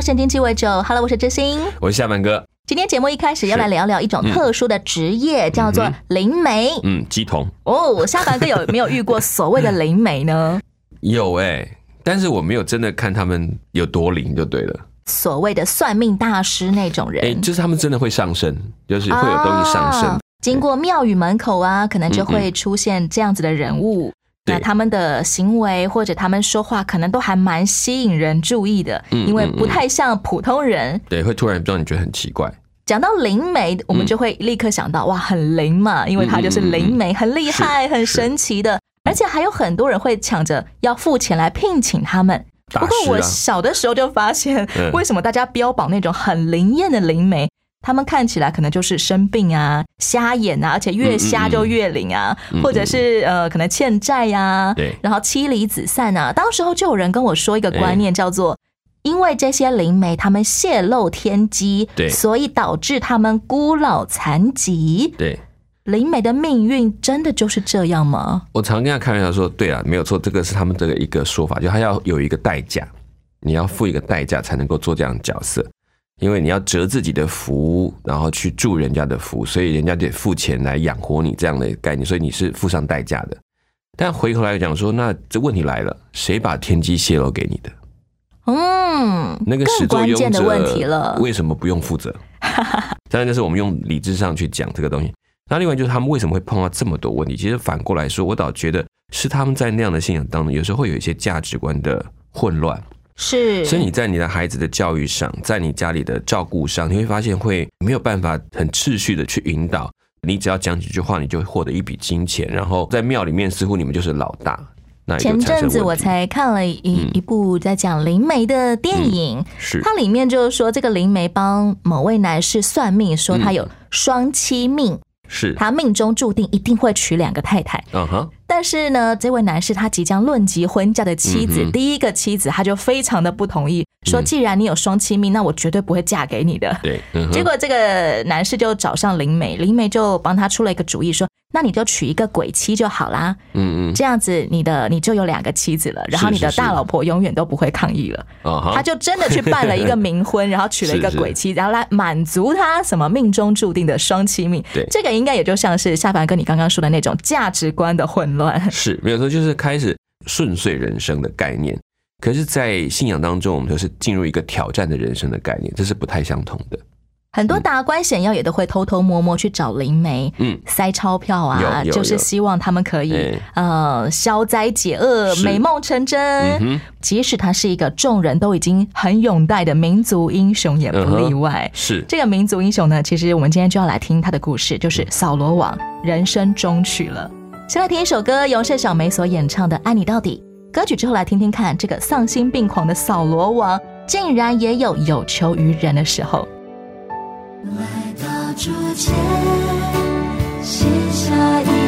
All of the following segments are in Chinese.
到圣经鸡尾酒，Hello，我是知心。我是夏凡哥，今天节目一开始要来聊聊一种特殊的职业，叫做灵媒。嗯，鸡童哦，夏凡哥有没有遇过所谓的灵媒呢？有哎、但是我没有真的看他们有多灵就对了。所谓的算命大师那种人，哎、就是他们真的会上身，就是会有东西上身。啊经过庙宇门口啊，可能就会出现这样子的人物。对那他们的行为或者他们说话，可能都还蛮吸引人注意的，嗯因为不太像普通人。对，会突然让你觉得很奇怪。讲到灵媒，我们就会立刻想到、哇，很灵嘛，因为他就是灵媒，很厉害、很神奇的，而且还有很多人会抢着要付钱来聘请他们。大不过我小的时候就发现，嗯。为什么大家标榜那种很灵验的灵媒，他们看起来可能就是生病啊、瞎眼啊，而且越瞎就越灵啊，嗯嗯或者是呃可能欠债呀、对然后妻离子散啊。当时候就有人跟我说一个观念，叫做。因为这些灵媒他们泄露天机，对所以导致他们孤老残疾。对灵媒的命运真的就是这样吗？我常跟他开玩笑说，对啊，没有错，这个是他们这个一个说法，就他要有一个代价，你要付一个代价才能够做这样的角色。因为你要折自己的福，然后去助人家的福，所以人家得付钱来养活你这样的概念，所以你是付上代价的。但回头来讲说，那这问题来了，谁把天机泄露给你的？嗯，那个始更关作俑键的问题者了。为什么不用负责？当然，就是我们用理智上去讲这个东西。那另外就是他们为什么会碰到这么多问题？其实反过来说，我倒觉得是他们在那样的信仰当中，有时候会有一些价值观的混乱。是，所以你在你的孩子的教育上，在你家里的照顾上，你会发现会没有办法很秩序的去引导。你只要讲几句话，你就会获得一笔金钱，然后在庙里面似乎你们就是老大。那前阵子我才看了一、嗯一部在讲灵媒的电影，是它里面就是说这个灵媒帮某位男士算命，说他有双妻命，是，他命中注定一定会娶两个太太。嗯哼，但是呢，这位男士他即将论及婚嫁的妻子，嗯第一个妻子他就非常的不同意，说嗯既然你有双妻命，那我绝对不会嫁给你的。对，嗯结果这个男士就找上灵媒，灵媒就帮他出了一个主意，说那你就娶一个鬼妻就好啦，嗯嗯，这样子你的你就有两个妻子了，然后你的大老婆永远都不会抗议了。啊哈，他就真的去办了一个冥婚，然后娶了一个 鬼妻，然后来满足他什么命中注定的双妻命。对这个应该也就像是夏凡哥你刚刚说的那种价值观的混乱。是没有错，就是开始顺遂人生的概念。可是，在信仰当中，我们就是进入一个挑战的人生的概念，这是不太相同的。很多达官显要也都会偷偷摸摸去找灵媒，嗯，塞钞票啊，就是希望他们可以哎呃消灾解厄、美梦成真。嗯，即使他是一个众人都已经很拥戴的民族英雄，也不例外。是这个民族英雄呢，其实我们今天就要来听他的故事，就是扫罗王人生终曲了。先来听一首歌，由盛小梅所演唱的《爱你到底》。歌曲之后来听听看，这个丧心病狂的扫罗王，竟然也有有求于人的时候。来到桌前，写下一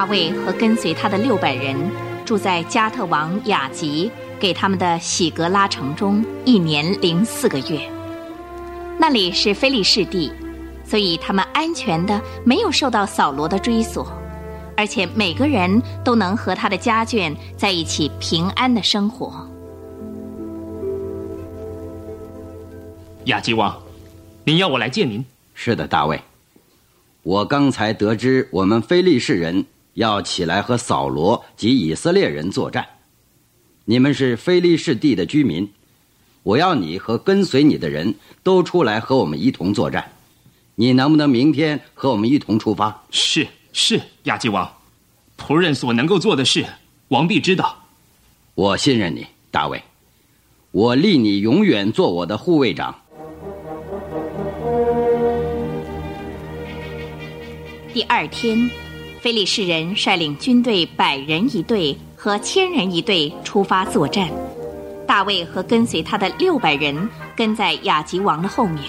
大卫和跟随他的六百人住在加特王雅吉给他们的喜格拉城中一年零四个月。那里是非利士地，所以他们安全的没有受到扫罗的追索，而且每个人都能和他的家眷在一起平安的生活。雅吉王，您要我来见您？是的，大卫。我刚才得知我们非利士人要起来和扫罗及以色列人作战。你们是非利士地的居民，我要你和跟随你的人都出来和我们一同作战。你能不能明天和我们一同出发？是是，亚基王，仆人所能够做的事，王必知道。我信任你，大卫。我立你永远做我的护卫长。第二天，非利士人率领军队百人一队和千人一队出发作战。大卫和跟随他的六百人跟在亚吉王的后面。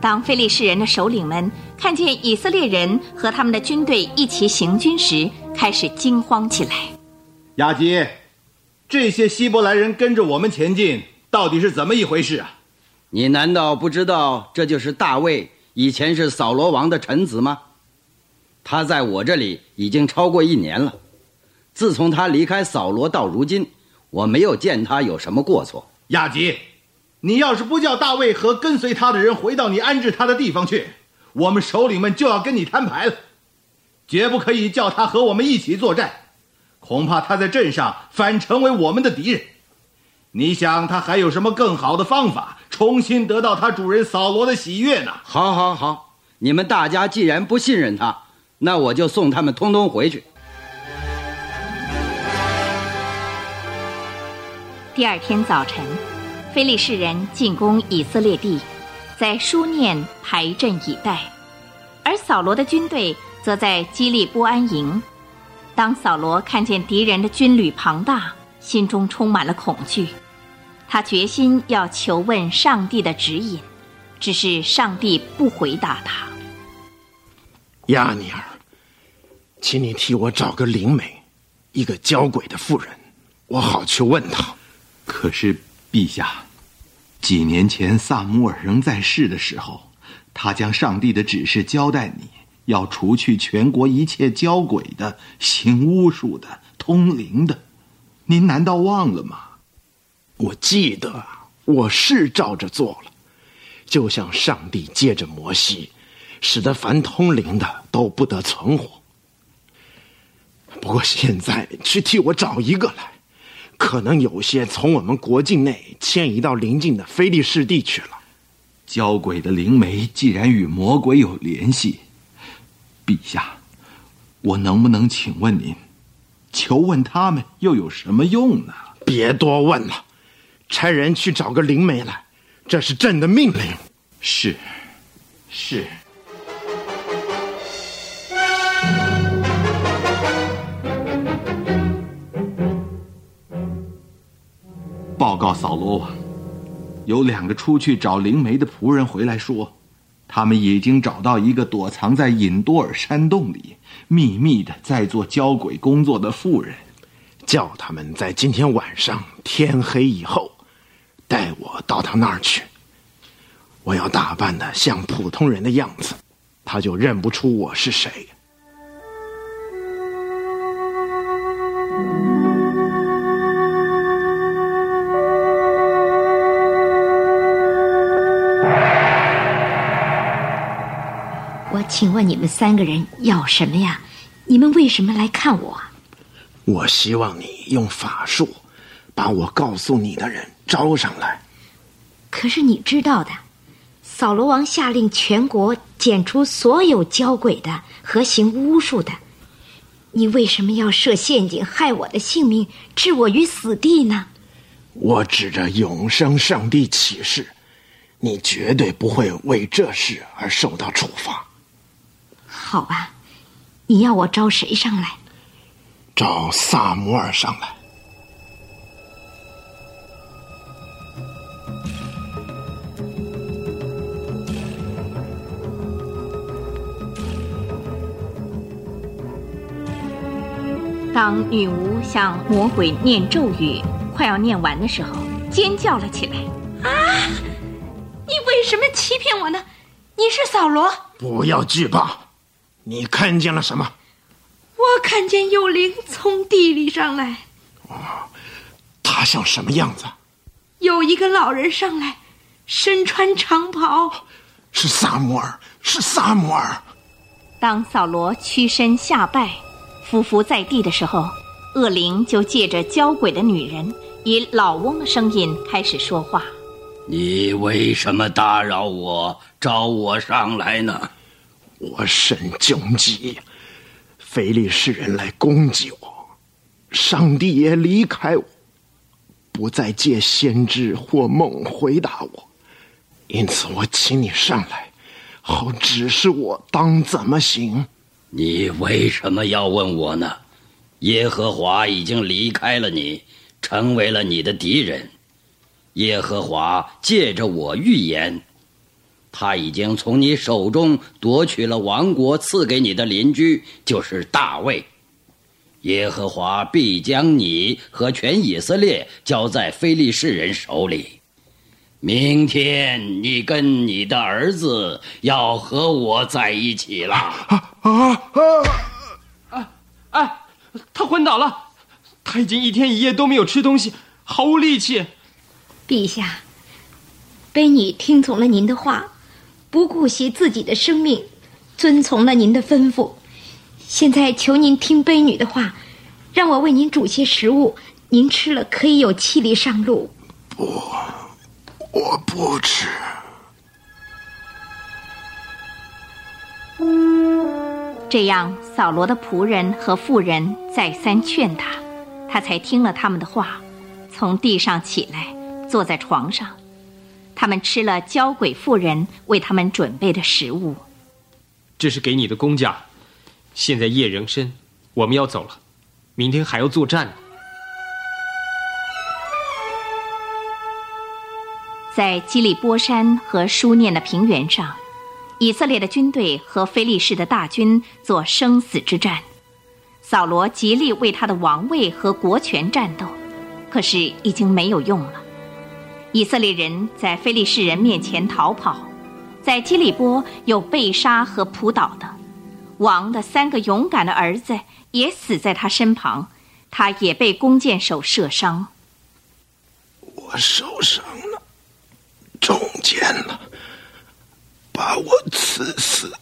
当非利士人的首领们看见以色列人和他们的军队一起行军时，开始惊慌起来。亚吉，这些希伯来人跟着我们前进，到底是怎么一回事啊？你难道不知道这就是大卫以前是扫罗王的臣子吗？他在我这里已经超过一年了，自从他离开扫罗到如今，我没有见他有什么过错。亚吉，你要是不叫大卫和跟随他的人回到你安置他的地方去，我们首领们就要跟你摊牌了，绝不可以叫他和我们一起作战，恐怕他在镇上反成为我们的敌人。你想他还有什么更好的方法重新得到他主人扫罗的喜悦呢？好，好，好，你们大家既然不信任他。那我就送他们通通回去。第二天早晨，非利士人进攻以色列地，在书念排阵以待，而扫罗的军队则在基利波安营。当扫罗看见敌人的军旅庞大，心中充满了恐惧，他决心要求问上帝的指引，只是上帝不回答他。亚尼尔。请你替我找个灵媒，一个交鬼的妇人，我好去问她。可是陛下，几年前萨姆尔仍在世的时候，他将上帝的指示交代你，要除去全国一切交鬼的、行巫术的、通灵的。您难道忘了吗？我记得，我是照着做了，就像上帝借着摩西，使得凡通灵的都不得存活。不过现在去替我找一个来，可能有些从我们国境内迁移到邻近的菲利士地去了。交鬼的灵媒既然与魔鬼有联系，陛下，我能不能请问您，求问他们又有什么用呢？别多问了，差人去找个灵媒来，这是朕的命令。是，是。报告扫罗王，有两个出去找灵媒的仆人回来说，他们已经找到一个躲藏在隐多尔山洞里、秘密的在做交鬼工作的妇人，叫他们在今天晚上天黑以后，带我到他那儿去。我要打扮的像普通人的样子，他就认不出我是谁。请问你们三个人要什么呀？你们为什么来看我？我希望你用法术，把我告诉你的人招上来。可是你知道的，扫罗王下令全国剪除所有交鬼的和行巫术的。你为什么要设陷阱害我的性命，置我于死地呢？我指着永生上帝起誓，你绝对不会为这事而受到处罚。好吧，你要我招谁上来？找萨摩尔上来。当女巫向魔鬼念咒语，快要念完的时候，尖叫了起来。啊！你为什么欺骗我呢？你是扫罗？不要惧怕。你看见了什么？我看见有灵从地里上来。哦，他像什么样子？有一个老人上来，身穿长袍。是萨摩尔，是萨摩尔。当扫罗屈身下拜，匍匐在地的时候，恶灵就借着交鬼的女人，以老翁的声音开始说话。你为什么打扰我，招我上来呢？我甚窘急，腓力士人来攻击我，上帝也离开我，不再借先知或梦回答我，因此我请你上来，好指示我当怎么行。你为什么要问我呢？耶和华已经离开了你，成为了你的敌人。耶和华借着我预言，他已经从你手中夺取了王国，赐给你的邻居，就是大卫。耶和华必将你和全以色列交在非利士人手里。明天你跟你的儿子要和我在一起了。啊啊啊！啊！他昏倒了，他已经一天一夜都没有吃东西，毫无力气。陛下，卑女听从了您的话，不顾惜自己的生命，遵从了您的吩咐。现在求您听卑女的话，让我为您煮些食物，您吃了可以有气力上路。不，我不吃。这样，扫罗的仆人和妇人再三劝他，他才听了他们的话，从地上起来。坐在床上，他们吃了交鬼妇人为他们准备的食物。这是给你的公家。现在夜仍深，我们要走了，明天还要作战呢。在基利波山和书念的平原上，以色列的军队和非利士的大军做生死之战。扫罗极力为他的王位和国权战斗，可是已经没有用了。以色列人在非利士人面前逃跑，在基利波有被杀和扑倒的，王的三个勇敢的儿子也死在他身旁，他也被弓箭手射伤。我受伤了，中箭了，把我刺死，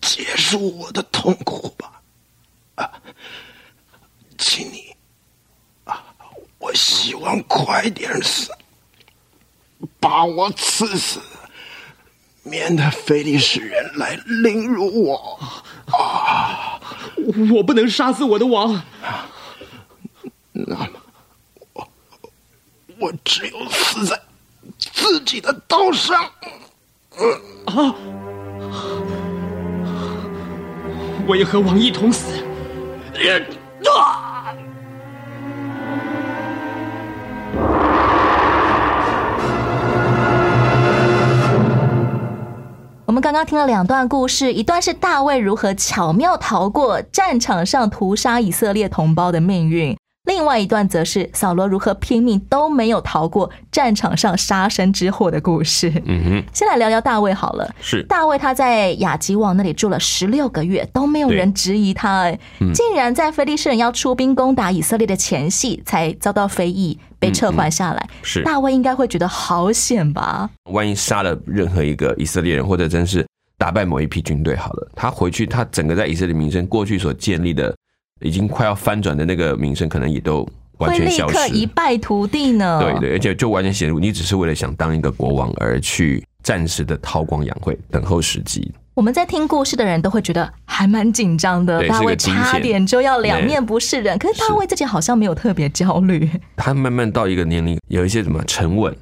结束我的痛苦吧，啊，请你，啊，我希望快点死。把我刺死，免得非利士人来凌辱我。啊！我不能杀死我的王。那么，我我只有死在自己的刀上。啊！我也和王一同死。啊！我们刚刚听了两段故事，一段是大卫如何巧妙逃过战场上屠杀以色列同胞的命运，另外一段则是扫罗如何拼命都没有逃过战场上杀身之祸的故事。嗯哼，先来聊聊大卫好了。是大卫他在亚吉王那里住了十六个月，都没有人质疑他，哎，竟然在菲利士人要出兵攻打以色列的前夕才遭到非议。被撤换下来，是大卫应该会觉得好险吧？万一杀了任何一个以色列人，或者真是打败某一批军队，好了，他回去，他整个在以色列名声过去所建立的，已经快要翻转的那个名声，可能也都完全消失，一败涂地呢？对对，而且就完全显露，你只是为了想当一个国王而去暂时的韬光养晦，等候时机。我们在听故事的人都会觉得还蛮紧张的，大卫差点就要两面不是人。可是大卫自己好像没有特别焦虑。他慢慢到一个年龄，有一些什么沉稳，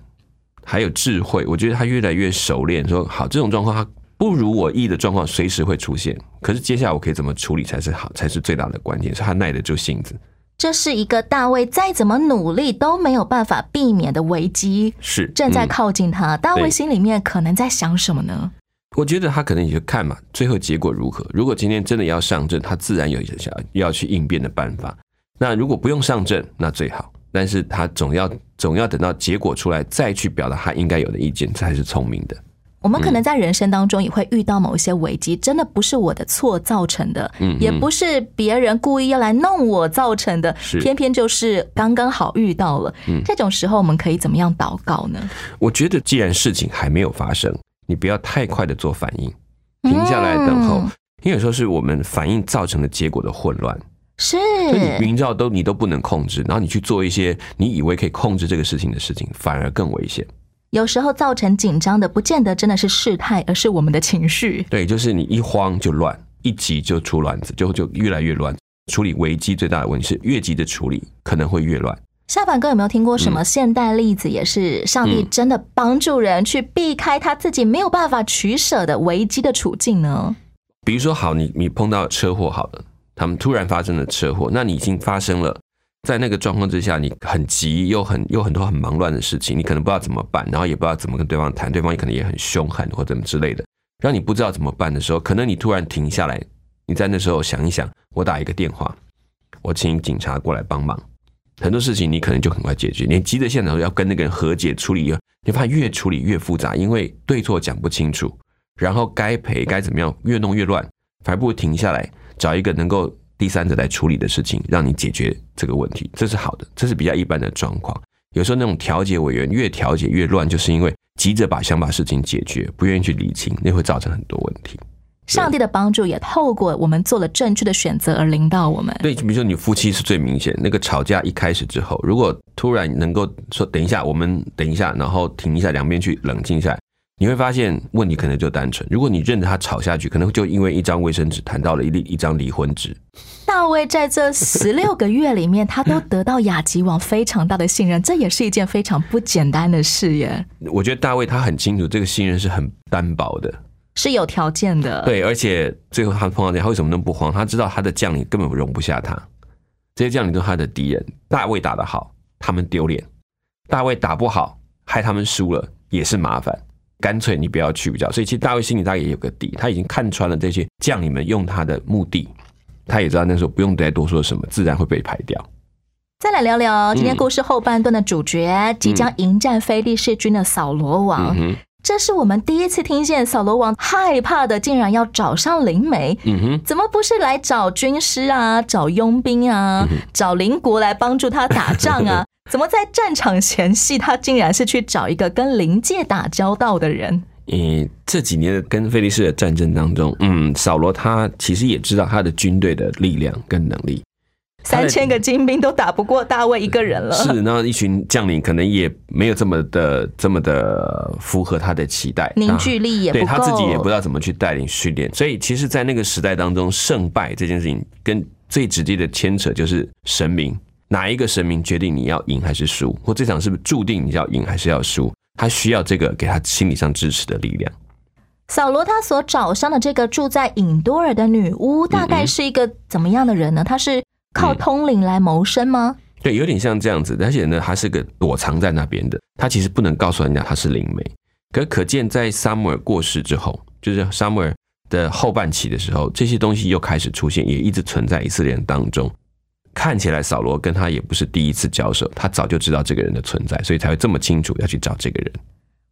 还有智慧。我觉得他越来越熟练。说好，这种状况他不如我意的状况随时会出现。可是接下来我可以怎么处理才是好，才是最大的关键。是他耐得住性子。这是一个大卫再怎么努力都没有办法避免的危机，是正在靠近他。大卫心里面可能在想什么呢？我觉得他可能也就看嘛，最后结果如何。如果今天真的要上阵，他自然有一想要去应变的办法。那如果不用上阵，那最好。但是他总要总要等到结果出来再去表达他应该有的意见，才是聪明的。我们可能在人生当中也会遇到某一些危机，真的不是我的错造成的，嗯也不是别人故意要来弄我造成的，是偏偏就是刚刚好遇到了。嗯这种时候我们可以怎么样祷告呢？我觉得既然事情还没有发生，你不要太快的做反应，停下来等候，嗯因为有时候是我们反应造成的结果的混乱。是，所以你明知道都你都不能控制，然后你去做一些你以为可以控制这个事情的事情，反而更危险。有时候造成紧张的，不见得真的是事态，而是我们的情绪。对，就是你一慌就乱，一急就出乱子，就就越来越乱。处理危机最大的问题是，越急的处理可能会越乱。下凡哥有没有听过什么嗯现代例子，也是上帝嗯真的帮助人去避开他自己没有办法取舍的危机的处境呢？比如说，好，你你碰到车祸好了，他们突然发生了车祸，那你已经发生了，在那个状况之下，你很急又很又很多很忙乱的事情，你可能不知道怎么办，然后也不知道怎么跟对方谈，对方也可能也很凶狠或怎么之类的，让你不知道怎么办的时候，可能你突然停下来，你在那时候想一想，我打一个电话，我请警察过来帮忙，很多事情你可能就很快解决。你急着现场要跟那个人和解处理，你发现越处理越复杂，因为对错讲不清楚，然后该赔该怎么样，越弄越乱，反而不如停下来，找一个能够第三者来处理的事情，让你解决这个问题，这是好的，这是比较一般的状况。有时候那种调解委员越调解越乱，就是因为急着把想把事情解决，不愿意去理清，那会造成很多问题。上帝的帮助也透过我们做了正确的选择而领导我们。对，比如说你夫妻是最明显，那个吵架一开始之后，如果突然能够说等一下，我们等一下，然后停一下，两边去冷静一下，你会发现问题可能就单纯。如果你任着他吵下去，可能就因为一张卫生纸谈到了一粒一张离婚纸。大卫在这十六个月里面，他都得到雅吉王非常大的信任，这也是一件非常不简单的事耶，我觉得大卫他很清楚这个信任是很单薄的，是有条件的。，对，而且最后他碰到这样，他为什么那么不慌？他知道他的将领根本容不下他，这些将领都是他的敌人。大卫打得好，他们丢脸；大卫打不好，害他们输了，也是麻烦。干脆你不要去比较。所以其实大卫心里大概也有个底，他已经看穿了这些将领们用他的目的，他也知道那时候不用再多说什么，自然会被排掉。再来聊聊今天故事后半段的主角，即将迎战非利士军的扫罗王。这是我们第一次听见扫罗王害怕的，竟然要找上灵媒。嗯哼，怎么不是来找军师啊，找佣兵嗯啊，找邻国来帮助他打仗啊？怎么在战场前夕，他竟然是去找一个跟灵界打交道的人？诶，这几年的跟菲利士的战争当中，嗯，扫罗他其实也知道他的军队的力量跟能力，三千个精兵都打不过大卫一个人了。是，那一群将领可能也没有这么的这么的符合他的期待，凝聚力也不对他自己也不知道怎么去带领训练，所以其实，在那个时代当中，胜败这件事情跟最直接的牵扯就是神明，哪一个神明决定你要赢还是输，或这场是不是注定你要赢还是要输，他需要这个给他心理上支持的力量。扫罗他所找上的这个住在隐多尔的女巫，大概是一个怎么样的人呢？她是靠通灵来谋生吗？对，有点像这样子，而且呢，他是个躲藏在那边的，他其实不能告诉人家他是灵媒。可可见，在撒母耳过世之后，就是撒母耳的后半期的时候，这些东西又开始出现，也一直存在以色列人当中。看起来扫罗跟他也不是第一次交手，他早就知道这个人的存在，所以才会这么清楚要去找这个人。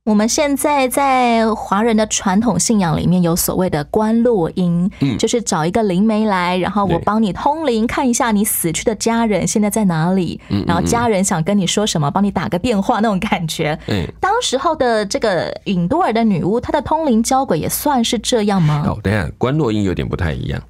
我们现在在华人的传统信仰里面有所谓的观落阴，嗯就是找一个灵媒来，然后我帮你通灵，看一下你死去的家人现在在哪里，嗯嗯然后家人想跟你说什么，帮你打个电话那种感觉。嗯，当时候的这个隐多尔的女巫，她的通灵交鬼也算是这样吗？哦，等一下，观落音有点不太一样。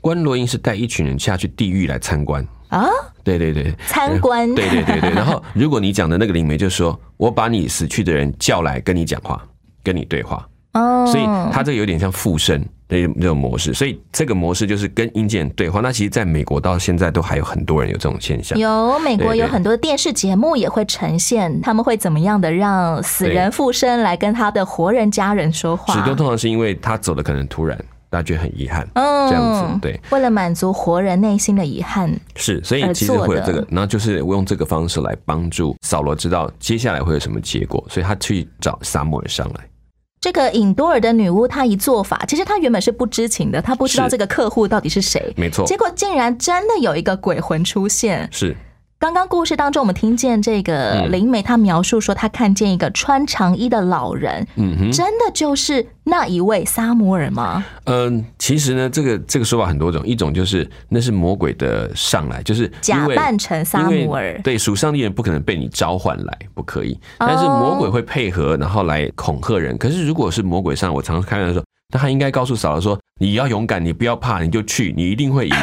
观落音是带一群人下去地狱来参观，啊，对对对，参观，对对对对。然后，如果你讲的那个灵媒就说，我把你死去的人叫来跟你讲话，跟你对话，哦，所以他这个有点像附身的这种模式。所以这个模式就是跟阴间人对话。那其实，在美国到现在都还有很多人有这种现象。有美国有很多电视节目也会呈现，他们会怎么样的让死人附身来跟他的活人家人说话始。终通常是因为他走的可能突然，大家觉得很遗憾，嗯这样子对。为了满足活人内心的遗憾，是，所以其实会有这个，然后就是我用这个方式来帮助扫罗知道接下来会有什么结果，所以他去找撒母耳上来。这个尹多尔的女巫，她一做法，其实她原本是不知情的，她不知道这个客户到底是谁，没错结果竟然真的有一个鬼魂出现。是刚刚故事当中，我们听见这个嗯灵媒她描述说，她看见一个穿长衣的老人，嗯哼，真的就是那一位撒摩尔吗？嗯，其实呢，这个这个说法很多种，一种就是那是魔鬼的上来，就是假扮成撒摩尔对，属上帝人不可能被你召唤来，不可以。但是魔鬼会配合，然后来恐吓人。可是如果是魔鬼上，我常常开玩笑说，那他应该告诉扫罗说，你要勇敢，你不要怕，你就去，你一定会赢。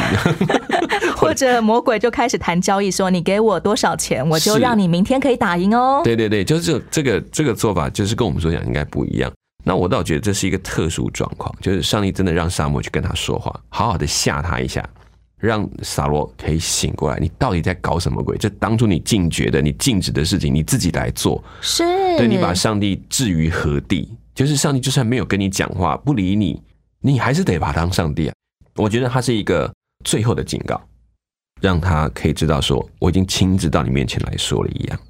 或者魔鬼就开始谈交易，说你给我多少钱，我就是让你明天可以打赢哦。对对对，就是这这个这个做法，就是跟我们所讲应该不一样。那我倒觉得这是一个特殊状况，就是上帝真的让沙漠去跟他说话，好好的吓他一下，让撒罗可以醒过来。你到底在搞什么鬼？这当初你禁绝的、你禁止的事情，你自己来做，是，对你把上帝置于何地？就是上帝就算没有跟你讲话，不理你，你还是得把他当上帝啊。我觉得他是一个最后的警告，让他可以知道说，我已经亲自到你面前来说了一样。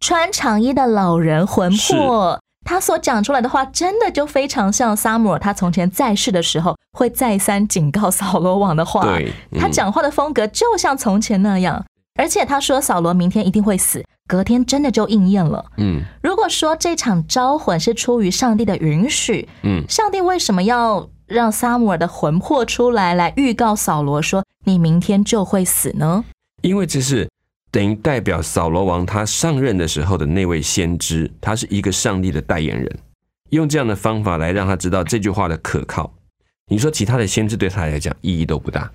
穿长衣的老人魂魄，他所讲出来的话，真的就非常像撒母耳他从前在世的时候会再三警告扫罗王的话。对嗯他讲话的风格就像从前那样，而且他说扫罗明天一定会死，隔天真的就应验了。嗯如果说这场招魂是出于上帝的允许，嗯，上帝为什么要让撒母耳的魂魄出来，来预告扫罗说你明天就会死呢？因为这是等于代表扫罗王他上任的时候的那位先知，他是一个上帝的代言人，用这样的方法来让他知道这句话的可靠。你说其他的先知对他来讲意义都不大，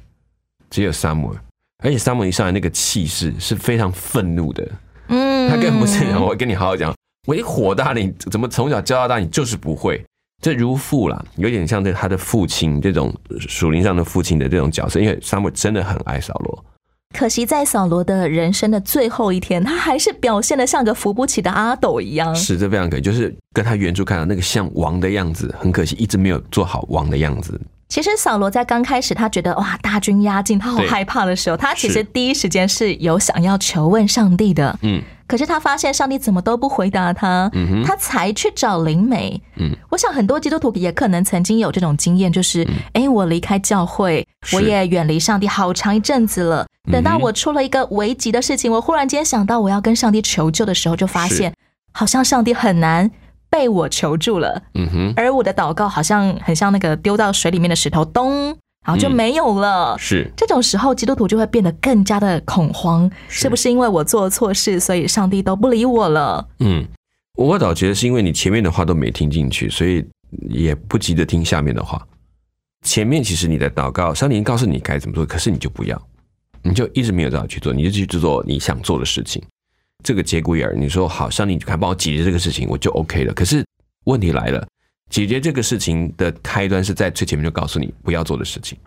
只有撒母耳，而且撒母耳一上来那个气势是非常愤怒的，嗯，他根本不是讲我跟你好好讲，我一火大，你怎么从小教到大，你就是不会。这如父啦，有点像这他的父亲这种属灵上的父亲的这种角色，因为撒母耳真的很爱扫罗。可惜在扫罗的人生的最后一天，他还是表现的像个扶不起的阿斗一样。是，这非常可惜，就是跟他原著看到那个像王的样子，很可惜，一直没有做好王的样子。其实扫罗在刚开始，他觉得哇大军压境，他好害怕的时候，他其实第一时间是有想要求问上帝的。嗯。可是他发现上帝怎么都不回答他，嗯他才去找灵媒。嗯，我想很多基督徒也可能曾经有这种经验，就是哎、我离开教会，我也远离上帝好长一阵子了。等到我出了一个危急的事情，我忽然间想到我要跟上帝求救的时候，就发现好像上帝很难被我求助了。嗯哼，而我的祷告好像很像那个丢到水里面的石头，咚，然后就没有了。是这种时候，基督徒就会变得更加的恐慌，是不是因为我做错事，所以上帝都不理我了？嗯，我倒觉得是因为你前面的话都没听进去，所以也不急着听下面的话。前面其实你的祷告，上帝已经告诉你该怎么做，可是你就不要，你就一直没有这样去做，你就去做你想做的事情。这个节骨眼儿，你说好，上帝你看帮我解决这个事情，我就 OK 了。可是问题来了，解决这个事情的开端是在最前面就告诉你不要做的事情。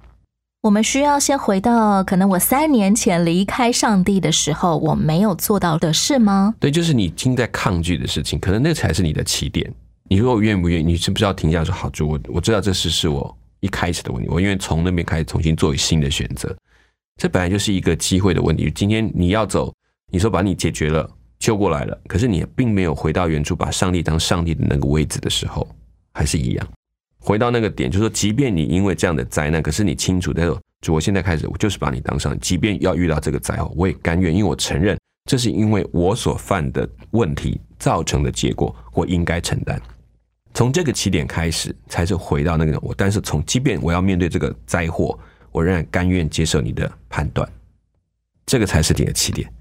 我们需要先回到可能我三年前离开上帝的时候，我没有做到的事吗？对，就是你已经在抗拒的事情，可能那才是你的起点。你如果愿不愿意，你是不是要停下来说好，主，我我知道这事是我一开始的问题，我因为从那边开始重新做新的选择。这本来就是一个机会的问题。今天你要走，你说把你解决了，救过来了，可是你并没有回到原处，把上帝当上帝的那个位置的时候，还是一样。回到那个点，就是说，即便你因为这样的灾难，可是你清楚的说，主，我现在开始，我就是把你当上，即便要遇到这个灾后，我也甘愿，因为我承认这是因为我所犯的问题造成的结果，我应该承担。从这个起点开始，才是回到那个我。但是从，即便我要面对这个灾祸，我仍然甘愿接受你的判断，这个才是你的起点。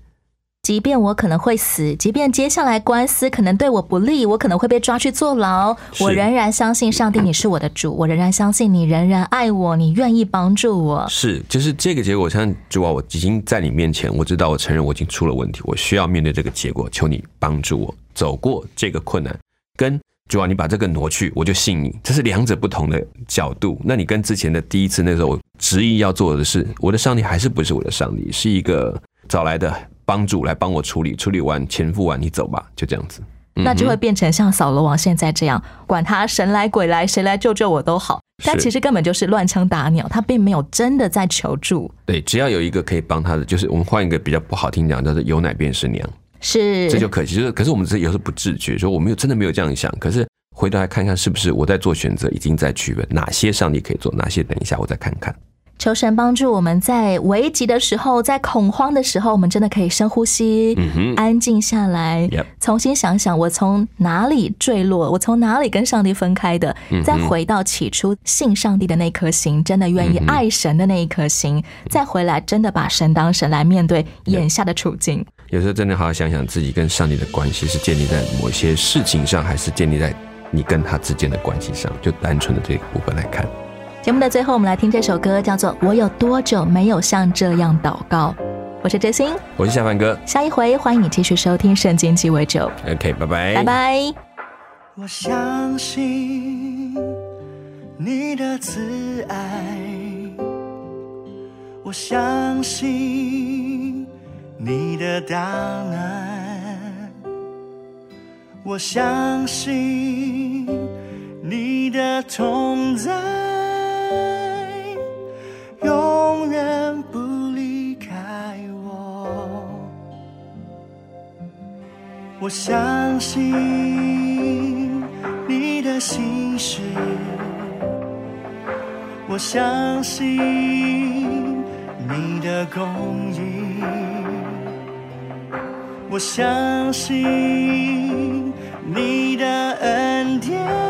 即便我可能会死，即便接下来官司可能对我不利，我可能会被抓去坐牢，我仍然相信上帝你是我的主，我仍然相信你仍然爱我，你愿意帮助我。是，就是这个结果。像主啊，我已经在你面前，我知道，我承认我已经出了问题，我需要面对这个结果，求你帮助我走过这个困难。跟主啊，你把这个挪去，我就信你。这是两者不同的角度。那你跟之前的第一次那时候我执意要做的事，我的上帝还是不是我的上帝，是一个找来的帮助来帮我处理，处理完钱付完，你走吧，就这样子。那就会变成像扫罗王现在这样，管他神来鬼来，谁来救救我都好。但其实根本就是乱枪打鸟，他并没有真的在求助。对，只要有一个可以帮他的，就是我们换一个比较不好听讲，叫做有奶便是娘。是，这就可惜。就是，可是我们这有时候不自觉，说我没有真的没有这样想。可是回头来看看是不是我在做选择，已经在区分哪些上帝可以做，哪些等一下我再看看。求神帮助我们在危急的时候，在恐慌的时候，我们真的可以深呼吸，安静下来 Yep 重新想想我从哪里坠落，我从哪里跟上帝分开的，嗯再回到起初信上帝的那颗心，真的愿意爱神的那一颗心，再回来真的把神当神来面对眼下的处境。有时候真的好好想想自己跟上帝的关系是建立在某些事情上，还是建立在你跟他之间的关系上？就单纯的这个部分来看。节目的最后，我们来听这首歌，叫做《我有多久没有像这样祷告》。我是哲心，我是夏凡哥下一回欢迎你继续收听《圣经鸡尾酒》，，OK，拜拜，拜拜。我相信你的慈爱，我相信你的大爱，我相信你的同在，永远不离开我。我相信你的心事，我相信你的公义，我相信你的恩典。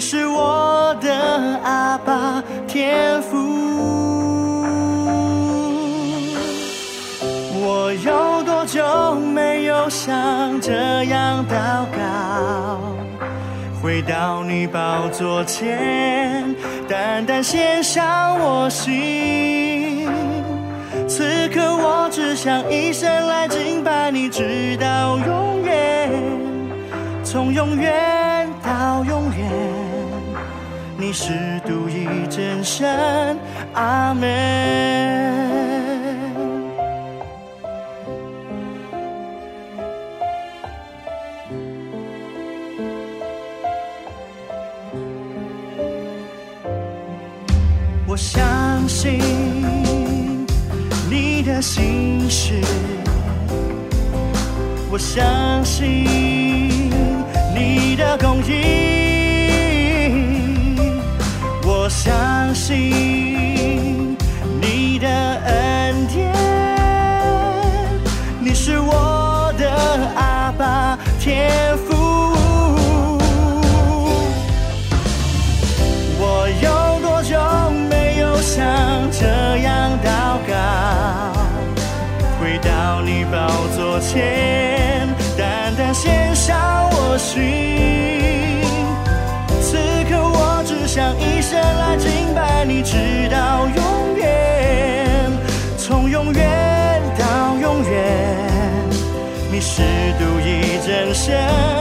你是我的阿爸天父。我有多久没有像这样祷告？回到你宝座前，单单献上我心。此刻我只想一生来敬拜你，直到永远，从永远到永远。你是独一真神，阿门。我相信你的心事，我相信你的公义，相信你的恩典。你是我的阿爸天父。我有多久没有像这样祷告？回到你宝座前，单单献上我心。是独一真神。